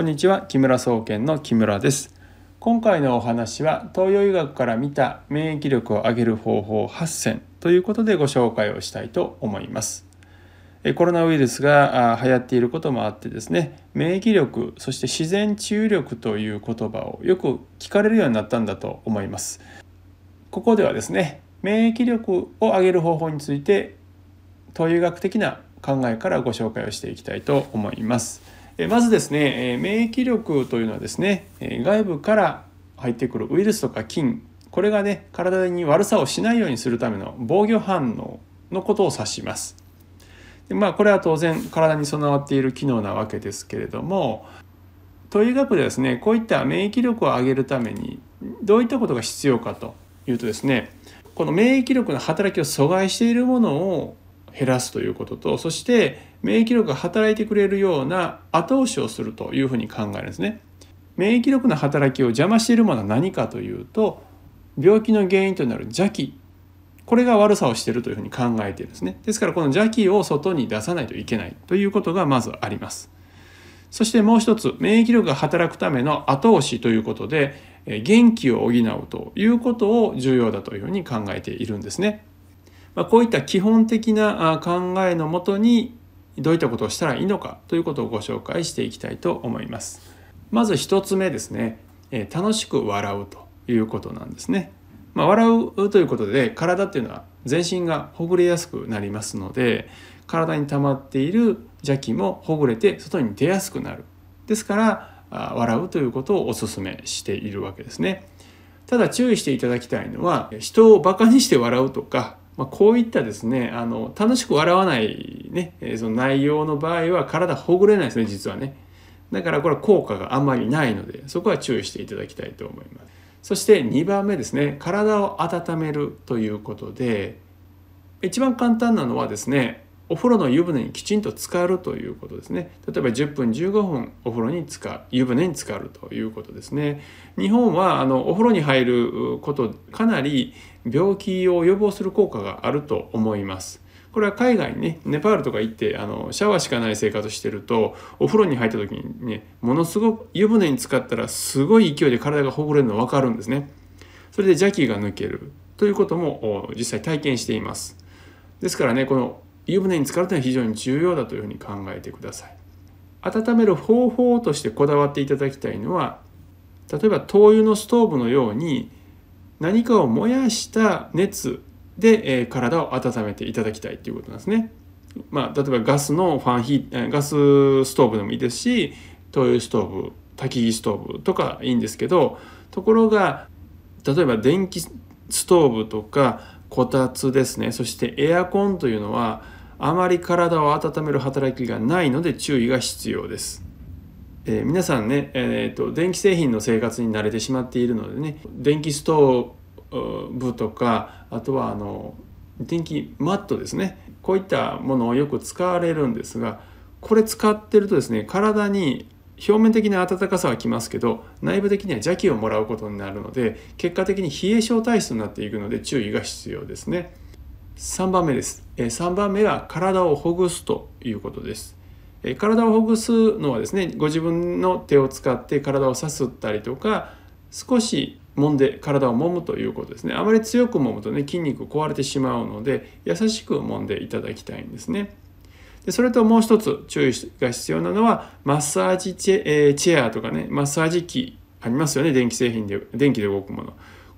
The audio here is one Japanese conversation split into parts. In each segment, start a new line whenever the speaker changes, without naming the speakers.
こんにちは木村総研の木村です。今回のお話は東洋医学から見た免疫力を上げる方法8選ということでご紹介をしたいと思います。コロナウイルスが流行っていることもあってですね免疫力そして自然治癒力という言葉をよく聞かれるようになったんだと思います。ここではですね免疫力を上げる方法について東洋医学的な考えからご紹介をしていきたいと思います。まずですね免疫力というのはですね外部から入ってくるウイルスとか菌これがね体に悪さをしないようにするための防御反応のことを指します。でまあこれは当然体に備わっている機能なわけですけれどもという学でですねこういった免疫力を上げるためにどういったことが必要かというとですねこの免疫力の働きを阻害しているものを減らすということとそして免疫力が働いてくれるような後押しをするというふうに考えるんですね。免疫力の働きを邪魔しているものは何かというと病気の原因となる邪気これが悪さをしているというふうに考えているんですね。ですからこの邪気を外に出さないといけないということがまずあります。そしてもう一つ免疫力が働くための後押しということで元気を補うということを重要だというふうに考えているんですね。まあ、こういった基本的な考えのもとにどういったことをしたらいいのかということをご紹介していきたいと思います。まず1つ目ですね、え楽しく笑うということなんですね。まあ、笑うということで体っていうのは全身がほぐれやすくなりますので体に溜まっている邪気もほぐれて外に出やすくなる。ですから笑うということをお勧めしているわけですね。ただ注意していただきたいのは人をバカにして笑うとかまあ、こういったですねあの楽しく笑わないねその内容の場合は体ほぐれないですね実はね。だからこれは効果があんまりないのでそこは注意していただきたいと思います。そして2番目ですね体を温めるということで一番簡単なのはですねお風呂の湯船にきちんと浸かるということですね。例えば10分15分お風呂に浸か湯船に浸かるということですね。日本はあのお風呂に入ることかなり病気を予防する効果があると思います。これは海外にねネパールとか行ってあのシャワーしかない生活してるとお風呂に入った時にねものすごく湯船に浸かったらすごい勢いで体がほぐれるの分かるんですね。それで邪気が抜けるということも実際体験しています。ですからねこの湯船に浸かるというのは非常に重要だというふうに考えてください。温める方法としてこだわっていただきたいのは例えば灯油のストーブのように何かを燃やした熱で、え体を温めていただきたいということなんですね。まあ、例えばガスのファンヒガスストーブでもいいですし灯油ストーブ焚き火ストーブとかいいんですけどところが例えば電気ストーブとかこたつですねそしてエアコンというのはあまり体を温める働きがないので注意が必要です。えー、皆さんね、えーと、電気製品の生活に慣れてしまっているのでね電気ストーブとかあとはあの電気マットですねこういったものをよく使われるんですがこれ使ってるとですね体に表面的な暖かさはきますけど内部的には邪気をもらうことになるので結果的に冷え性体質になっていくので注意が必要ですね。3番目です。3番目は体をほぐすということです。体をほぐすのはですねご自分の手を使って体をさすったりとか少し揉んで体を揉むということですね。あまり強く揉むとね筋肉壊れてしまうので優しく揉んでいただきたいんですね。でそれともう一つ注意が必要なのはマッサージチェ,、え、チェアとかねマッサージ機ありますよね。電気製品で電気で動くもの。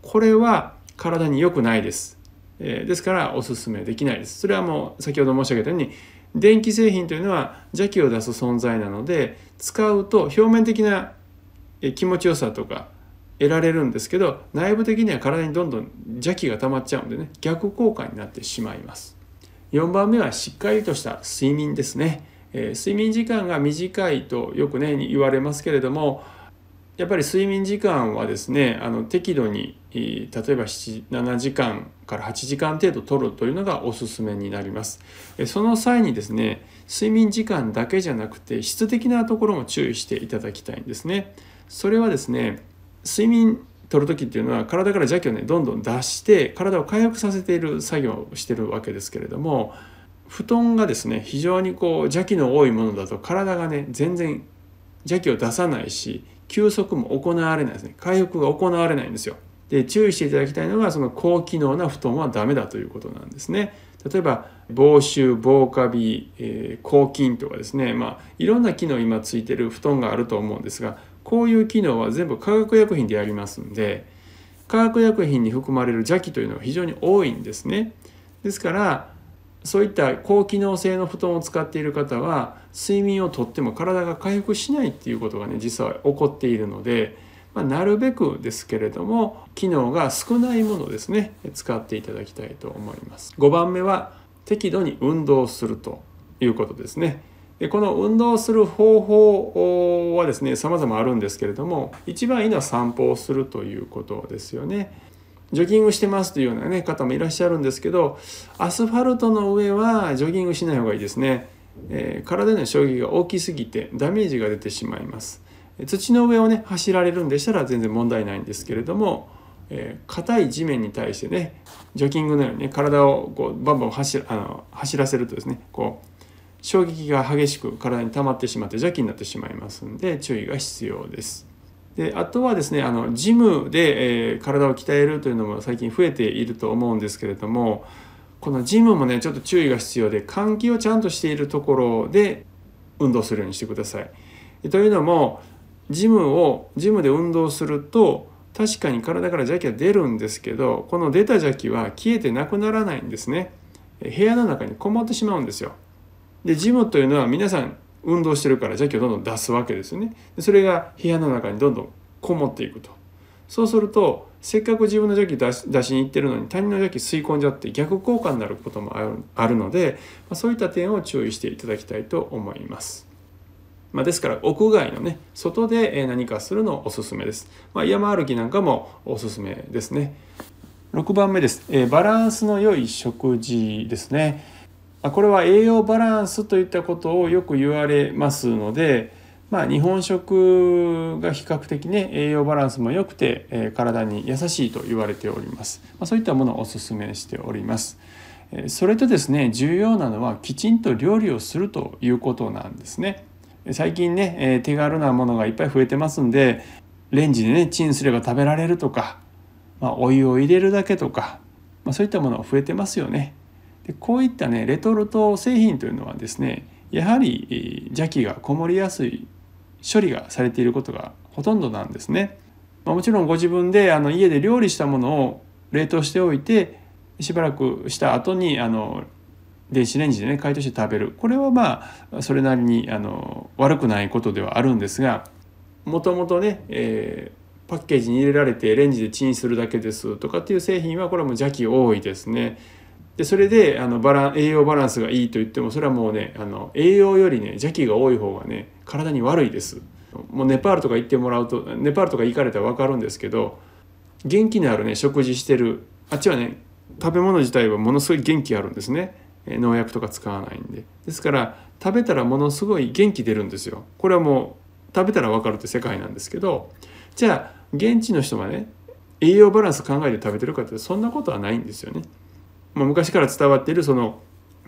これは体に良くないです。え、ですからおすすめできないです。それはもう先ほど申し上げたように電気製品というのは邪気を出す存在なので使うと表面的な気持ちよさとか得られるんですけど内部的には体にどんどん邪気が溜まっちゃうんでね逆効果になってしまいます。4番目はしっかりとした睡眠ですね。え、睡眠時間が短いとよくね言われますけれどもやっぱり睡眠時間はですねあの適度に例えば7時間から8時間程度取るというのがおすすめになります。その際にですね睡眠時間だけじゃなくて質的なところも注意していただきたいんですね。それはですね睡眠取る時っていうのは体から邪気をねどんどん出して体を回復させている作業をしてるわけですけれども布団がですね非常にこう邪気の多いものだと体がね全然邪気を出さないし休息も行われないですね。回復が行われないんですよ。で注意していただきたいのがその高機能な布団はダメだということなんですね。例えば防臭防カビ、えー、抗菌とかですね。まあいろんな機能今ついてる布団があると思うんですがこういう機能は全部化学薬品でやりますんで化学薬品に含まれる邪気というのは非常に多いんですね。ですからそういった高機能性の布団を使っている方は睡眠をとっても体が回復しないっていうことがね実は起こっているので、まあ、なるべくですけれども機能が少ないものですね使っていただきたいと思います。5番目は適度に運動するということですね。でこの運動する方法はですね様々あるんですけれども一番いいのは散歩をするということですよね。ジョギングしてますというような、ね、方もいらっしゃるんですけどアスファルトの上はジョギングしない方がいいですね、えー、体の衝撃が大きすぎてダメージが出てしまいます土の上をね走られるんでしたら全然問題ないんですけれどもえー、硬い地面に対してねジョギングのようにね体をこうバンバン走あの走らせるとですねこう衝撃が激しく体に溜まってしまって邪気になってしまいますんで注意が必要です。であとはですねあのジムで、えー、体を鍛えるというのも最近増えていると思うんですけれどもこのジムもねちょっと注意が必要で換気をちゃんとしているところで運動するようにしてください。というのもジムをジムで運動すると確かに体から邪気は出るんですけどこの出た邪気は消えてなくならないんですね。部屋の中にこもってしまうんですよ。でジムというのは皆さん運動してるから邪気をどんどん出すわけですよね。でそれが部屋の中にどんどんこもっていくと。そうするとせっかく自分の邪気出し出しに行ってるのに他人の邪気吸い込んじゃって逆効果になることもあるので、まあそういった点を注意していただきたいと思います。まあ、ですから屋外のね外で何かするのおすすめです。まあ、山歩きなんかもおすすめですね。6番目です、えバランスの良い食事ですね。これは栄養バランスといったことをよく言われますので、まあ、日本食が比較的ね栄養バランスも良くて、え体に優しいと言われております、まあ、そういったものをおすすめしております。それとですね重要なのはきちんと料理をするということなんですね。最近ねえ手軽なものがいっぱい増えてますんでレンジでねチンすれば食べられるとか、まあ、お湯を入れるだけとか、ま、そういったものが増えてますよね。でこういったねレトルト製品というのはですねやはり邪気がこもりやすい処理がされていることがほとんどなんですね。まあ、もちろんご自分であの家で料理したものを冷凍しておいてしばらくした後にあの電子レンジでね解凍して食べるこれはまあそれなりにあの悪くないことではあるんですがもともとね、えー、パッケージに入れられてレンジでチンするだけですとかっていう製品はこれはもう邪気多いですね。でそれであのバラン栄養バランスがいいと言ってもそれはもうねあの栄養よりね邪気が多い方がね体に悪いです。もうネパールとか行ってもらうとネパールとか行かれたら分かるんですけど元気のあるね食事してる。あっちはね食べ物自体はものすごい元気あるんですね。農薬とか使わないんで。ですから食べたらものすごい元気出るんですよ。これはもう食べたら分かるって世界なんですけどじゃあ現地の人がね栄養バランス考えて食べてるかってそんなことはないんですよね。まあ、昔から伝わっているその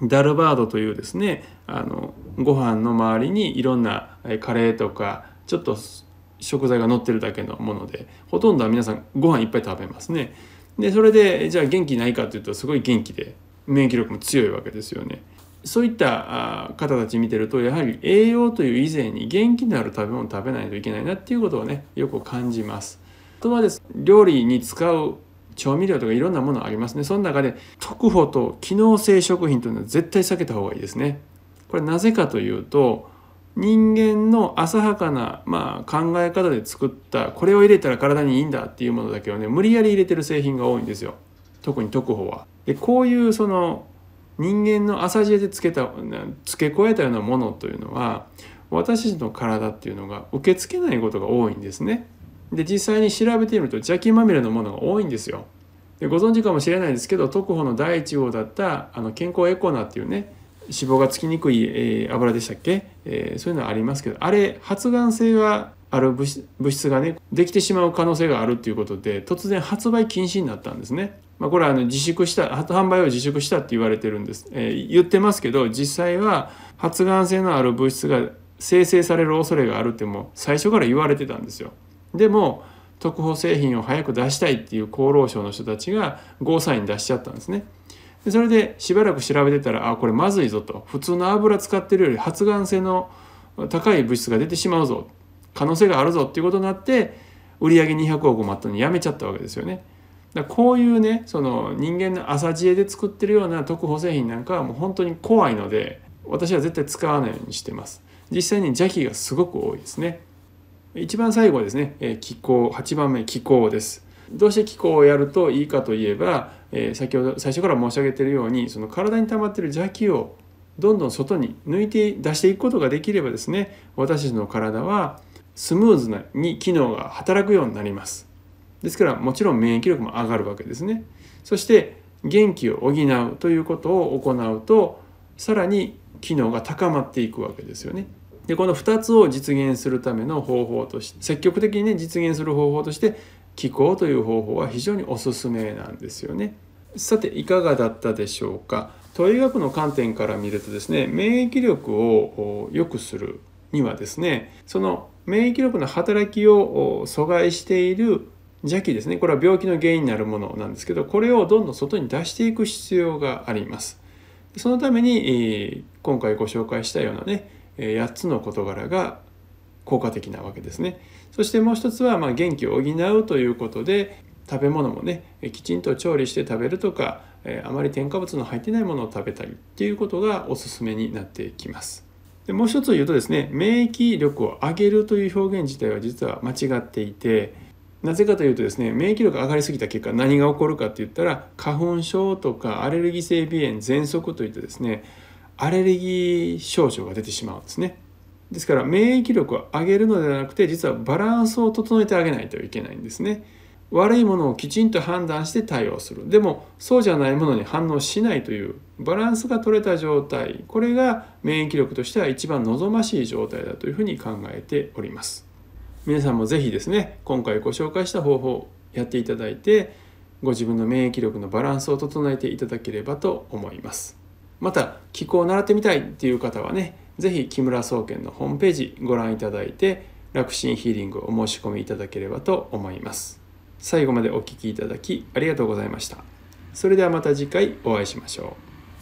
ダルバードというですねあのご飯の周りにいろんなカレーとかちょっと食材が乗ってるだけのものでほとんどは皆さんご飯いっぱい食べますね。でそれでじゃあ元気ないかというとすごい元気で免疫力も強いわけですよね。そういった方たち見てるとやはり栄養という以前に元気のある食べ物を食べないといけないなっていうことをねよく感じます。あとはです料理に使う調味料とかいろんなものありますねその中で特保と機能性食品というのは絶対避けた方がいいですねこれなぜかというと人間の浅はかな、まあ、考え方で作ったこれを入れたら体にいいんだっていうものだけをね無理やり入れてる製品が多いんですよ特に特保は。でこういうその人間の浅知恵でつけた付け加えたようなものというのは私たちの体っていうのが受け付けないことが多いんですね。で実際に調べてみると邪気まみれのものが多いんですよ。でご存知かもしれないですけど特保の第1号だったあの健康エコナっていうね脂肪がつきにくい、えー、油でしたっけ、えー、そういうのありますけどあれ発がん性がある物質がねできてしまう可能性があるっていうことで突然発売禁止になったんですね。まあ、これはあの自粛した販売を自粛したって言われてるんです、えー、言ってますけど実際は発がん性のある物質が生成される恐れがあるってもう最初から言われてたんですよ。でも特保製品を早く出したいっていう厚労省の人たちがゴーサイン出しちゃったんですね。でそれでしばらく調べてたらあこれまずいぞと普通の油使ってるより発がん性の高い物質が出てしまうぞ可能性があるぞっていうことになって売上200億もあったのにやめちゃったわけですよね。だこういうねその人間の朝知恵で作ってるような特保製品なんかはもう本当に怖いので私は絶対使わないようにしてます。実際に邪気がすごく多いですね。一番最後ですね、気候8番目気候です。どうして気候をやるといいかといえば、先ほど最初から申し上げているようにその体に溜まっている邪気をどんどん外に抜いて出していくことができればですね私たちの体はスムーズに機能が働くようになります。ですからもちろん免疫力も上がるわけですね。そして元気を補うということを行うとさらに機能が高まっていくわけですよね。でこの2つを実現するための方法として積極的にね実現する方法として気候という方法は非常におすすめなんですよね。さていかがだったでしょうか？東医学の観点から見るとですね免疫力を良くするにはですねその免疫力の働きを阻害している邪気ですね。これは病気の原因になるものなんですけどこれをどんどん外に出していく必要があります。そのために今回ご紹介したようなね8つの事柄が効果的なわけですね。そしてもう一つはま元気を補うということで食べ物もねきちんと調理して食べるとかあまり添加物の入ってないものを食べたりっていうことがおすすめになってきます。でもう一つ言うとですね免疫力を上げるという表現自体は実は間違っていてなぜかというとですね免疫力が上がりすぎた結果何が起こるかって言ったら花粉症とかアレルギー性鼻炎喘息といったですねアレルギー症状が出てしまうんですね。ですから免疫力を上げるのではなくて実はバランスを整えてあげないといけないんですね。悪いものをきちんと判断して対応する。でもそうじゃないものに反応しないというバランスが取れた状態。これが免疫力としては一番望ましい状態だというふうに考えております。皆さんも是非ですね今回ご紹介した方法をやっていただいてご自分の免疫力のバランスを整えていただければと思います。また気候を習ってみたいっていう方はね是非木村総研のホームページご覧いただいて楽心ヒーリングをお申し込みいただければと思います。最後までお聴きいただきありがとうございました。それではまた次回お会いしましょう。